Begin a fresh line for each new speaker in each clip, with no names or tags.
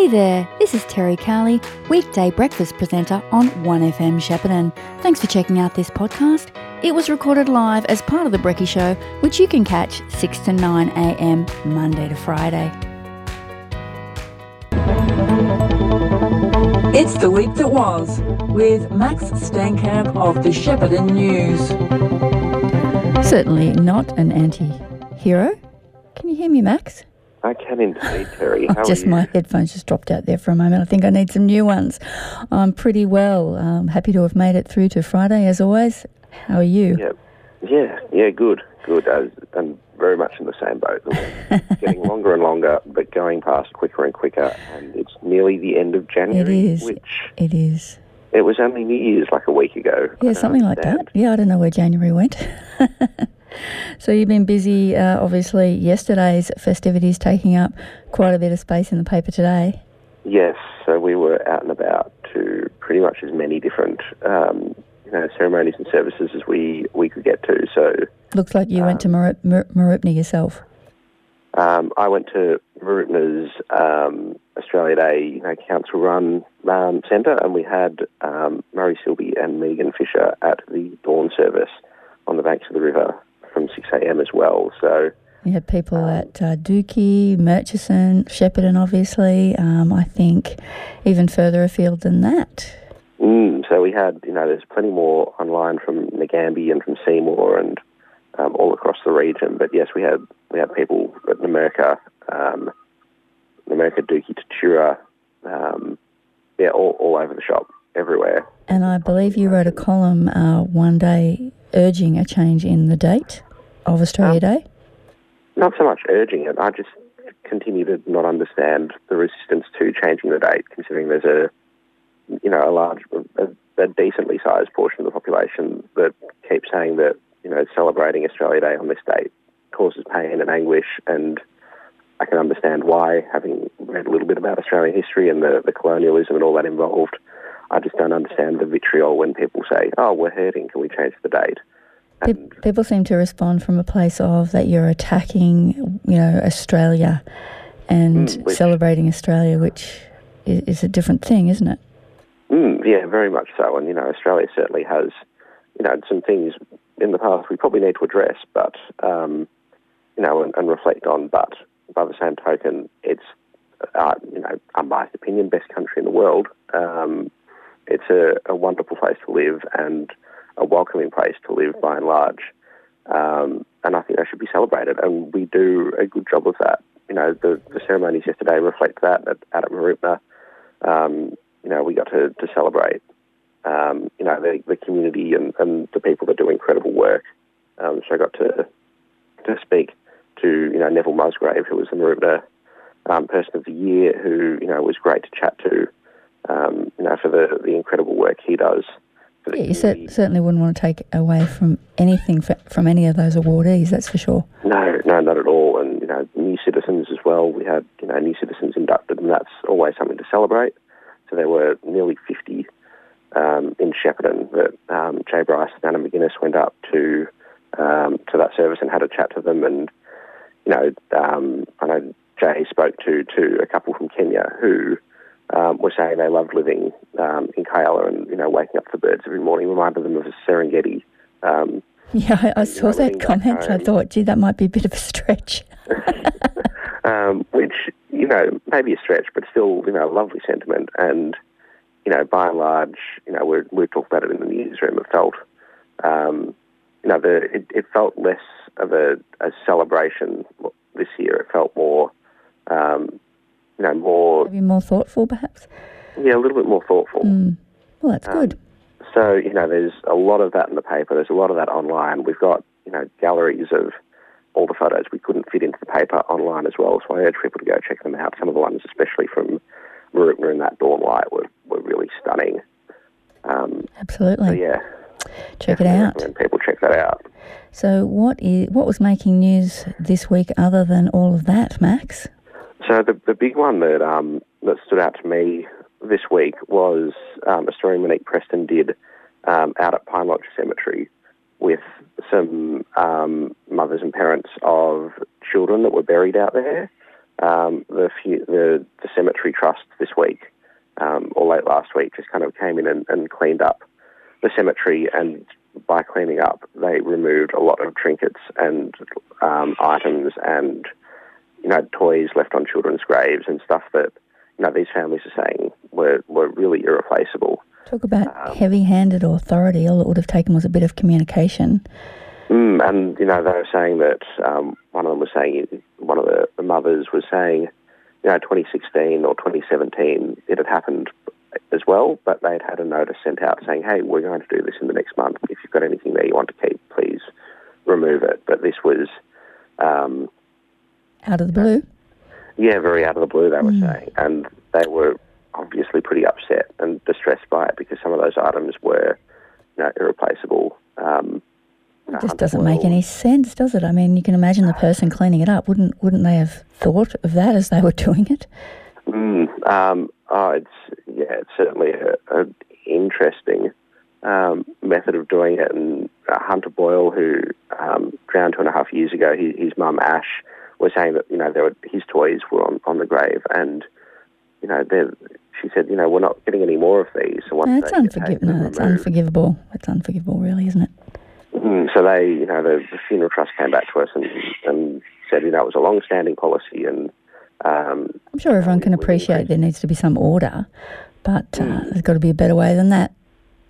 Hey there, this is Terry Cowley, weekday breakfast presenter on 1FM Shepparton. Thanks for checking out this podcast. It was recorded live as part of The Brecky Show, which you can catch 6 to 9 a.m. Monday to Friday.
It's the week that was with Max Stankamp of the Shepparton News.
Certainly not an anti hero. Can you hear me, Max?
I can indeed, Terry. How
just
are you?
my headphones just dropped out there for a moment. I think I need some new ones. I'm pretty well. Um, happy to have made it through to Friday, as always. How are you?
Yeah, yeah, yeah. Good, good. I'm very much in the same boat. Getting longer and longer, but going past quicker and quicker, and it's nearly the end of January.
It is.
Which
It is.
it was only New Year's like a week ago.
Yeah, something like that. Yeah, I don't know where January went. so you've been busy. Uh, obviously, yesterday's festivities taking up quite a bit of space in the paper today.
Yes, so we were out and about to pretty much as many different. Um, you know, ceremonies and services as we, we could get to. So
Looks like you went to Mar- Mar- Mooroopna yourself.
Um, I went to Mooroopna's um, Australia Day you know, council run um, centre and we had um, Murray Silby and Megan Fisher at the dawn service on the banks of the river from 6am as well. So,
You had people at uh, Dookie, Murchison, Shepparton, obviously. Um, I think even further afield than that.
mm, so we had, you know, there's plenty more online from Nagambie and from Seymour and um, all across the region. But yes, we had we had people in America, um, America, Dookie, Tatura, um, yeah, all, all over the shop, everywhere.
And I believe you wrote a column uh, one day urging a change in the date of Australia
Um,
Day.
not so much urging it. I just continue to not understand the resistance to changing the date, considering there's a, you know, a large, a, a decently sized portion of the population that keeps saying that, you know, celebrating Australia Day on this date causes pain and anguish, and I can understand why, having read a little bit about Australian history and the, the colonialism and all that involved. I just don't understand the vitriol when people say, "Oh, we're hurting. Can we change the date?" And
People seem to respond from a place of that you're attacking, you know, Australia and
Mm, which-
celebrating Australia, which is, is a different thing, isn't it?
Mm, yeah, very much so. And, you know, Australia certainly has, you know, some things in the past we probably need to address, but, um, you know, and, and reflect on. But by the same token, it's, uh, you know, unbiased opinion, best country in the world. Um, it's a, a wonderful place to live and a welcoming place to live by and large. Um, and I think they should be celebrated. And we do a good job of that. You know, the, the ceremonies yesterday reflect that at, at Mooroopna. Um, you know, we got to, to celebrate, um, you know, the, the community and, and the people that do incredible work. Um, so I got to to speak to, you know, Neville Musgrave, who was the Mooroopna um, Person of the Year, who, you know, was great to chat to, um, you know, for the, the incredible work he does. For
Yeah, you cer- certainly wouldn't want to take away from anything f- from any of those awardees, that's for sure.
No, no, not at all. And, you know, new citizens as well. We had, you know, new citizens inducted, and that's always something to celebrate. So there were nearly 50 um, in Shepparton that um, Jay Bryce and Anna McGuinness went up to um, to that service and had a chat to them. And, you know, um, I know Jay spoke to, to a couple from Kenya who um, were saying they loved living um, in Kialla and, you know, waking up to the birds every morning reminded them of the Serengeti. Um,
Yeah, I, I saw
living
that comment. I thought, gee, that might be a bit of a stretch.
um, which you know maybe a stretch, but still you know a lovely sentiment. And you know, by and large, you know, we we talked about it in the newsroom. It felt, um, you know, the it, it felt less of a, a celebration this year. It felt more, um, you know, more
Maybe more thoughtful, perhaps.
yeah, a little bit more thoughtful.
Mm. Well, that's
Um,
good.
So, you know, there's a lot of that in the paper. There's a lot of that online. We've got, you know, galleries of all the photos we couldn't fit into the paper online as well. So I urge people to go check them out. Some of the ones, especially from Mooroopna and that dawn light, were, were really stunning. Um, so,
Absolutely.
yeah.
Check it out.
recommend people check that out.
So, what is what was making news this week other than all of that, Max?
So the, the big one that um, that stood out to me this week was um, a story Monique Preston did um, out at Pine Lodge Cemetery with some um, mothers and parents of children that were buried out there. um, the, few, the the cemetery trust this week um, or late last week just kind of came in and, and cleaned up the cemetery, and by cleaning up, they removed a lot of trinkets and items and you know toys left on children's graves and stuff that you know these families are saying were were really irreplaceable.
Talk about um, heavy-handed authority. All it would have taken was a bit of communication.
Mm, and you know they were saying that um, one of them was saying one of the, the mothers was saying, you know, 2016 or 2017 it had happened as well, but they'd had a notice sent out saying, hey, we're going to do this in the next month. If you've got anything there you want to keep, please remove it. But this was. Um,
out of the blue?
Yeah, very out of the blue, they were mm. saying. And they were obviously pretty upset and distressed by it because some of those items were you know, irreplaceable. Um,
it just doesn't make any sense, does it? I mean, you can imagine the person cleaning it up. Wouldn't wouldn't they have thought of that as they were doing it?
Mm, um, oh, it's yeah, it's certainly an interesting um, method of doing it. And uh, Hunter Boyle, who um, drowned two and a half years ago, he, his mum Ash was saying that you know were, his toys were on, on the grave, and you know she said, you know, we're not getting any more of these.
So no, it's unforgivable. No, it's unforgivable. It's unforgivable, really, isn't it?
Mm, so they, you know, the, the, funeral trust came back to us and, and said, you know, it was a long-standing policy, and um,
I'm sure everyone can appreciate there needs to be some order, but uh, mm. there's got to be a better way than that.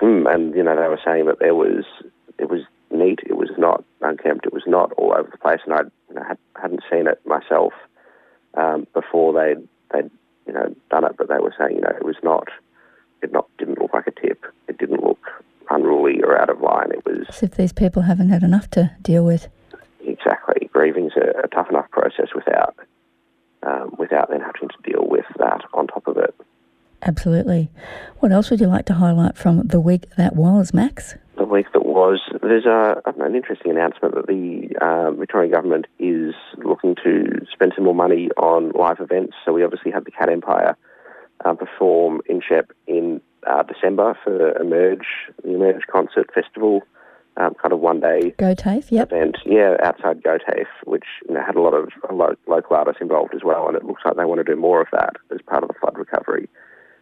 Mm, and you know, they were saying that there was it was neat, it was not unkempt, it was not all over the place, and I you know, had, hadn't seen it myself um, before they they'd you know done it, but they were saying you know it was not it not didn't look like a tip, it didn't look unruly or out of line. It was
as if these people haven't had enough to deal with.
Exactly, grieving's a, a tough enough process without um, without then having to deal with that on top of it.
Absolutely. What else would you like to highlight from the week that was, Max?
The week that was, there's a, an interesting announcement that the uh, Victorian government is looking to spend some more money on live events. So we obviously had the Cat Empire uh, perform in Shep in uh, December for Emerge, the Emerge Concert Festival, um, kind of one day
Go TAFE, yep.
event. Yeah, outside Go TAFE, which you know, had a lot of lo- local artists involved as well, and it looks like they want to do more of that as part of the flood recovery,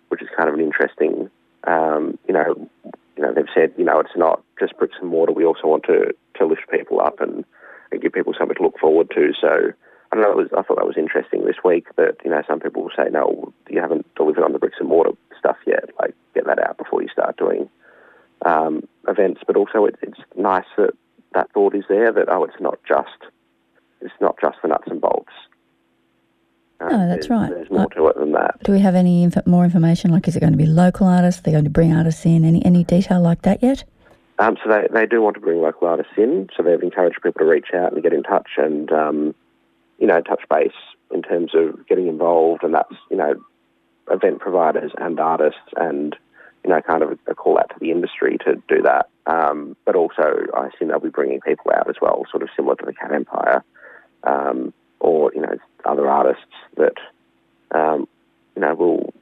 which is kind of an interesting. Um, you know, you know, they've said you know it's not just bricks and mortar. We also want to to lift people up and, and give people something to look forward to. So I don't know. Was, I thought that was interesting this week. That you know, some people will say, "No, you haven't delivered on the bricks and mortar stuff yet. Like, get that out before you start doing um, events." But also, it, it's nice that that thought is there. That oh, it's not just it's not just the nuts and bolts.
Um, no, that's
there's,
right.
There's more to it than that.
Do we have any inf- more information? Like, is it going to be local artists? Are they going to bring artists in? Any any detail like that yet?
Um, so they, they do want to bring local artists in. So they've encouraged people to reach out and get in touch and um, you know, touch base in terms of getting involved, and that's, you know, event providers and artists and, you know, kind of a, call out to the industry to do that. Um, but also, I assume they'll be bringing people out as well, sort of similar to the Cat Empire, um, or, you know, other artists that, um, you know, will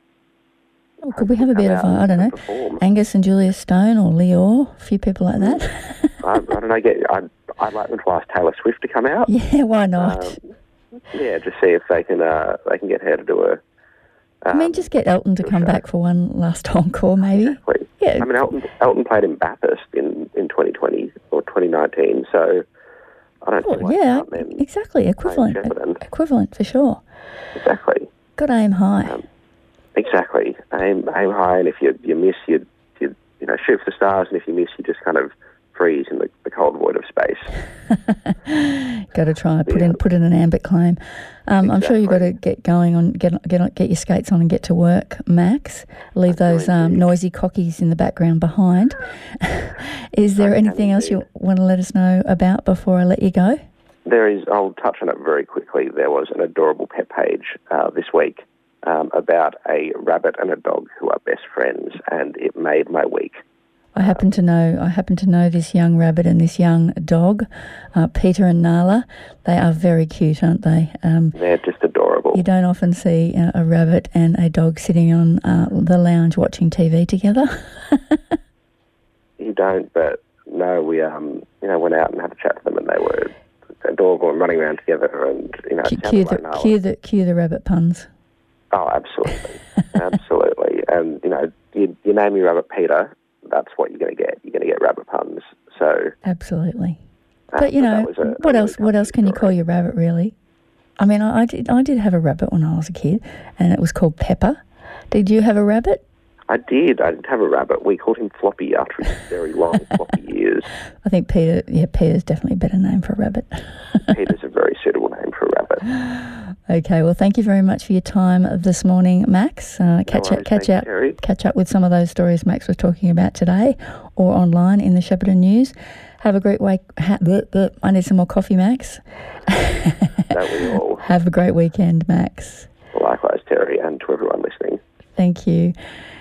Oh, could we have a bit of, I don't know, perform. Angus and Julia Stone or Leo, a few people like that?
I, I, don't know. Get, I'd, I'd like them to ask Taylor Swift to come out.
Yeah, why not?
Um, yeah, just see if they can uh, they can get her to do a. Um,
I mean, just get Elton to come show. back for one last encore, maybe.
Exactly. Yeah. I mean, Elton Elton played in Bathurst in, in 2020 or 2019, so I don't. Oh,
yeah, exactly. Equivalent. Equivalent for sure.
Exactly.
Got to aim high. Um,
exactly. Aim aim high, and if you you miss, you you you know shoot for the stars, and if you miss, you just kind of freeze in the, the cold void of space.
got to try put yeah. in put in an ambit claim. Um, exactly. I'm sure you've got to get going on get get get your skates on and get to work, Max. Leave those um, noisy cockies in the background behind. is there anything else you want to let us know about before I let you go?
There is. I'll touch on it very quickly. There was an adorable pet page uh, this week um, about a rabbit and a dog who are best friends, and it made my week.
I happen to know. I happen to know this young rabbit and this young dog, uh, Peter and Nala. They are very cute, aren't they?
Um, They're just adorable.
You don't often see uh, a rabbit and a dog sitting on uh, the lounge watching TV together.
you don't, but no, we um, you know, went out and had a chat to them, and they were adorable and running around together, and you know,
Cue, cue, the,
like
cue, the, cue the rabbit puns.
Oh, absolutely, absolutely. And you know, you, you name your rabbit Peter, that's what you're going to get. You're going to get rabbit puns. So,
Absolutely.
uh,
But you know,
a-
what else? What else can you call your rabbit? Really? I mean, I, I did. I did have a rabbit when I was a kid, and it was called Pepper. Did you have a rabbit?
I did. I did have a rabbit. We called him Floppy after his very long floppy ears.
I think Peter. Yeah, Peter's definitely a better name for a rabbit.
Peter's a very suitable name for rabbit.
okay. Well, thank you very much for your time this morning, Max. Uh, catch
worries,
up, catch up,
Terry.
catch up with some of those stories Max was talking about today, or online in the Shepparton News. Have a great week. Ha- bleh, bleh. I need some more coffee, Max.
Don't we all?
Have a great weekend, Max.
Likewise, Terry, and to everyone listening.
Thank you.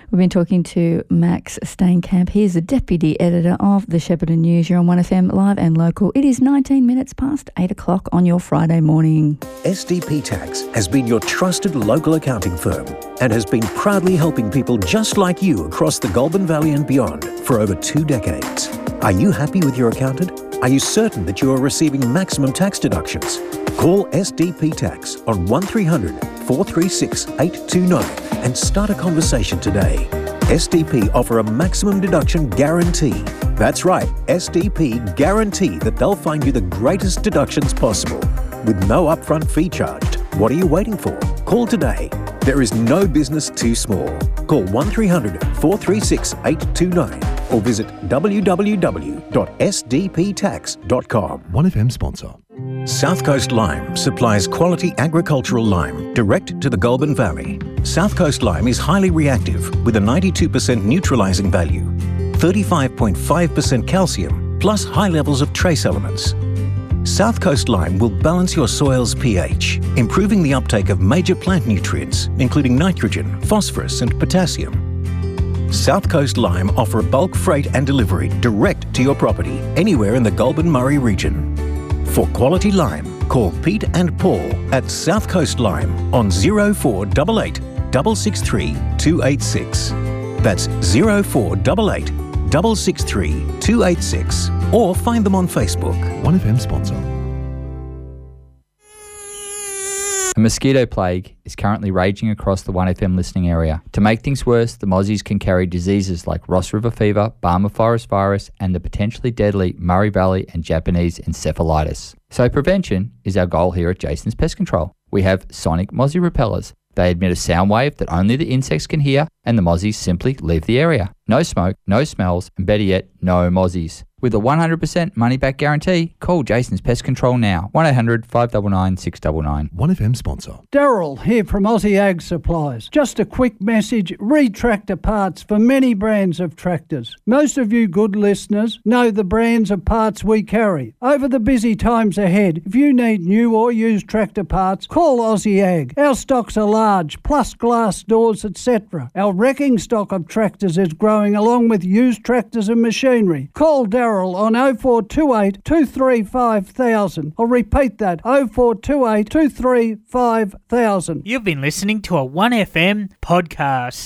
We've been talking to Max Steenkamp. He is the deputy editor of the Shepparton News. You're on 1FM live and local. It is 19 minutes past 8 o'clock on your Friday morning.
SDP Tax has been your trusted local accounting firm and has been proudly helping people just like you across the Goulburn Valley and beyond for over two decades. Are you happy with your accountant? Are you certain that you are receiving maximum tax deductions? Call SDP Tax on 1300 436 829 and start a conversation today. SDP offer a maximum deduction guarantee. That's right, SDP guarantee that they'll find you the greatest deductions possible with no upfront fee charged. What are you waiting for? Call today. There is no business too small. Call 1300 436 829 or visit www.sdptax.com.
1FM sponsor.
South Coast Lime supplies quality agricultural lime direct to the Goulburn Valley. South Coast Lime is highly reactive with a 92% neutralising value, 35.5% calcium, plus high levels of trace elements. South Coast Lime will balance your soil's pH, improving the uptake of major plant nutrients, including nitrogen, phosphorus, and potassium. South Coast Lime offer bulk freight and delivery direct to your property anywhere in the Goulburn Murray region. For quality lime, call Pete and Paul at South Coast Lime on 0488 663 286. That's 0488 663 286 or find them on Facebook.
1FM sponsor.
A mosquito plague is currently raging across the 1FM listening area. To make things worse, the mozzies can carry diseases like Ross River fever, Barmah forest virus, and the potentially deadly Murray Valley and Japanese encephalitis. So prevention is our goal here at Jason's Pest Control. We have sonic mozzie repellers. They emit a sound wave that only the insects can hear, and the mozzies simply leave the area. No smoke, no smells, and better yet, no mozzies. With a 100% money back guarantee, call Jason's Pest Control now. 1 800 599 699.
1FM sponsor.
Daryl here from Aussie Ag Supplies. Just a quick message re tractor parts for many brands of tractors. Most of you good listeners know the brands of parts we carry. Over the busy times ahead, if you need new or used tractor parts, call Aussie Ag. Our stocks are large, plus glass doors, etc. Our wrecking stock of tractors is growing along with used tractors and machinery. Call Daryl on 0428 235000. I'll repeat that 0428 235000.
You've been listening to a 1FM podcast.